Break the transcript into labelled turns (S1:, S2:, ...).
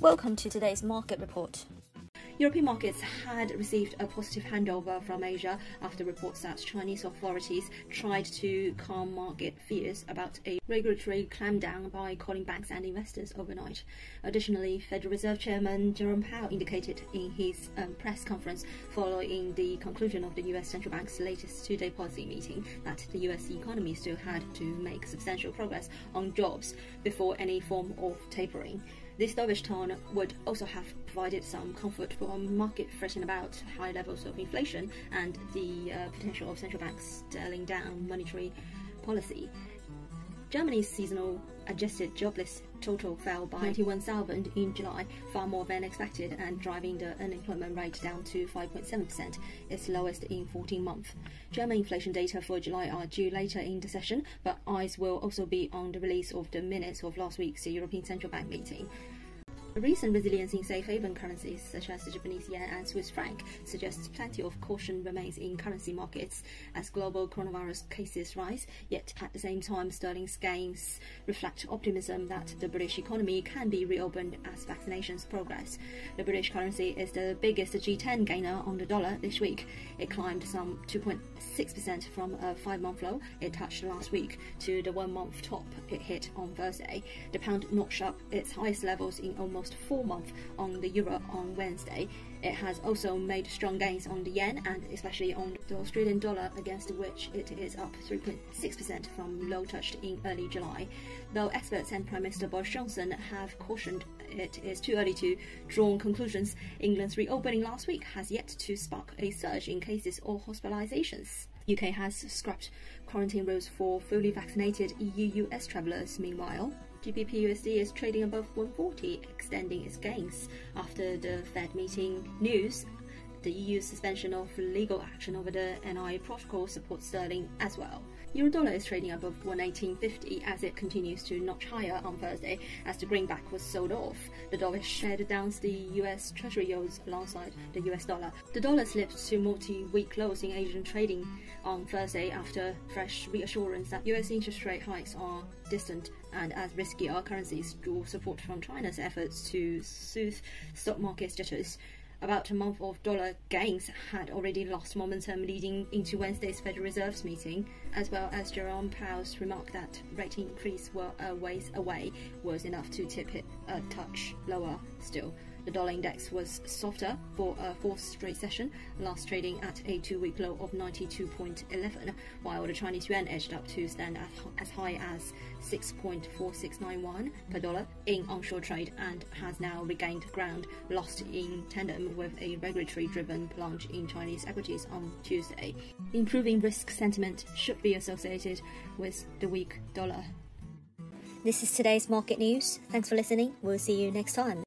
S1: Welcome to today's market report.
S2: European markets had received a positive handover from Asia after reports that Chinese authorities tried to calm market fears about a regulatory clampdown by calling banks and investors overnight. Additionally, Federal Reserve Chairman Jerome Powell indicated in his um, press conference following the conclusion of the US Central Bank's latest two day policy meeting that the US economy still had to make substantial progress on jobs before any form of tapering. This dovish tone would also have provided some comfort for a market fretting about high levels of inflation and the uh, potential of central banks dialing down monetary policy. Germany's seasonal adjusted jobless total fell by 91,000 in July, far more than expected, and driving the unemployment rate down to 5.7%, its lowest in 14 months. German inflation data for July are due later in the session, but eyes will also be on the release of the minutes of last week's European Central Bank meeting. Recent resilience in safe haven currencies such as the Japanese yen and Swiss franc suggests plenty of caution remains in currency markets as global coronavirus cases rise, yet at the same time sterling's gains reflect optimism that the British economy can be reopened as vaccinations progress. The British currency is the biggest G10 gainer on the dollar this week. It climbed some 2.6% from a five-month low it touched last week to the one-month top it hit on Thursday. The pound notched up its highest levels in almost almost four months on the euro on Wednesday. It has also made strong gains on the yen and especially on the Australian dollar, against which it is up 3.6% from low touched in early July. Though experts and Prime Minister Boris Johnson have cautioned it is too early to draw conclusions, England's reopening last week has yet to spark a surge in cases or hospitalizations. UK has scrapped quarantine rules for fully vaccinated EU US travellers meanwhile. GBP USD is trading above 140, extending its gains after the Fed meeting news. The EU's suspension of legal action over the NI protocol supports sterling as well. Eurodollar is trading above 118.50 as it continues to notch higher on Thursday as the greenback was sold off. The dollar shared down the US Treasury yields alongside the US dollar. The dollar slipped to multi-week lows in Asian trading on Thursday after fresh reassurance that US interest rate hikes are distant and as riskier currencies draw support from China's efforts to soothe stock market jitters. About a month of dollar gains had already lost momentum leading into Wednesday's Federal Reserve's meeting, as well as Jerome Powell's remark that rate increase were a ways away was enough to tip it a touch lower still. The dollar index was softer for a fourth straight session, last trading at a two-week low of 92.11, while the Chinese yuan edged up to stand as high as 6.4691 per dollar in onshore trade and has now regained ground lost in tandem with a regulatory-driven plunge in Chinese equities on Tuesday. Improving risk sentiment should be associated with the weak dollar.
S1: This is today's market news. Thanks for listening. We'll see you next time.